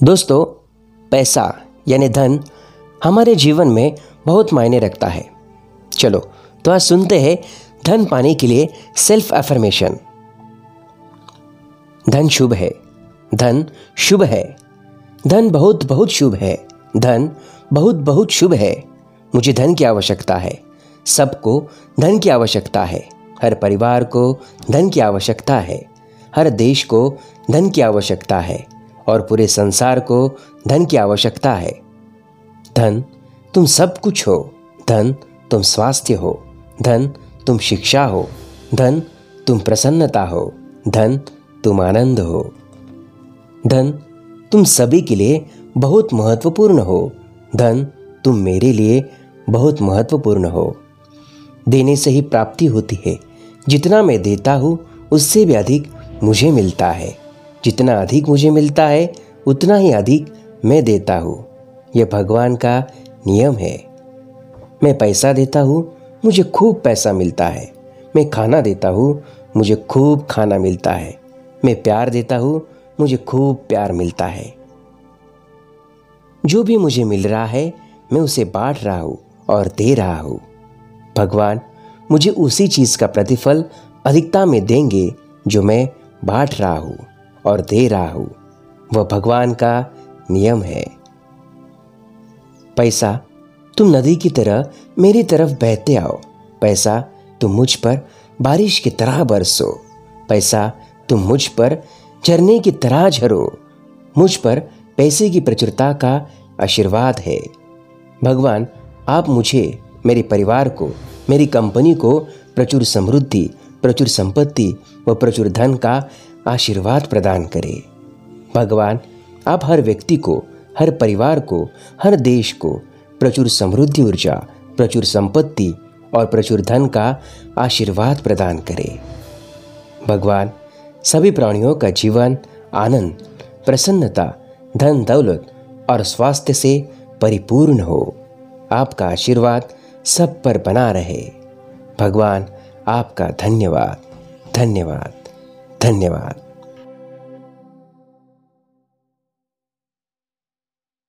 दोस्तों, पैसा यानी धन हमारे जीवन में बहुत मायने रखता है। चलो तो आज सुनते हैं धन पाने के लिए सेल्फ अफर्मेशन धन शुभ है, धन शुभ है, धन बहुत बहुत शुभ है, धन बहुत बहुत शुभ है। मुझे धन की आवश्यकता है, सबको धन की आवश्यकता है, हर परिवार को धन की आवश्यकता है, हर देश को धन की आवश्यकता है। और पूरे संसार को धन की आवश्यकता है। धन, तुम सब कुछ हो। धन, तुम स्वास्थ्य हो। धन, तुम शिक्षा हो। धन, तुम प्रसन्नता हो। धन, तुम आनंद हो। धन, तुम सभी के लिए बहुत महत्वपूर्ण हो। धन, तुम मेरे लिए बहुत महत्वपूर्ण हो। देने से ही प्राप्ति होती है। जितना मैं देता हूँ, उससे भी अधिक मुझे मिलता है। जितना अधिक मुझे मिलता है, उतना ही अधिक मैं देता हूँ। यह भगवान का नियम है। मैं पैसा देता हूँ, मुझे खूब पैसा मिलता है। मैं खाना देता हूँ, मुझे खूब खाना मिलता है। मैं प्यार देता हूँ, मुझे खूब प्यार मिलता है। जो भी मुझे मिल रहा है, मैं उसे बांट रहा हूँ और दे रहा हूँ। भगवान मुझे उसी चीज़ का प्रतिफल अधिकता में देंगे, जो मैं बांट रहा हूँ। और दे रहा वह भगवान का नियम है। पैसा, तुम नदी की तरह मेरी तरफ़ बहते आओ। पैसा, तुम मुझ पर बारिश की तरह बरसो। पैसा, तुम मुझ पर झरने की तरह झरो। मुझ पर पैसे की प्रचुरता का आशीर्वाद है। भगवान, आप मुझे, मेरे परिवार को, मेरी कंपनी को प्रचुर समृद्धि, प्रचुर संपत्ति व प्रचुर धन का आशीर्वाद प्रदान करे। भगवान, आप हर व्यक्ति को, हर परिवार को, हर देश को प्रचुर समृद्धि ऊर्जा, प्रचुर संपत्ति और प्रचुर धन का आशीर्वाद प्रदान करे। भगवान, सभी प्राणियों का जीवन, आनंद, प्रसन्नता, धन दौलत और स्वास्थ्य से परिपूर्ण हो। आपका आशीर्वाद सब पर बना रहे। भगवान, आपका धन्यवाद। धन्यवाद। धन्यवाद।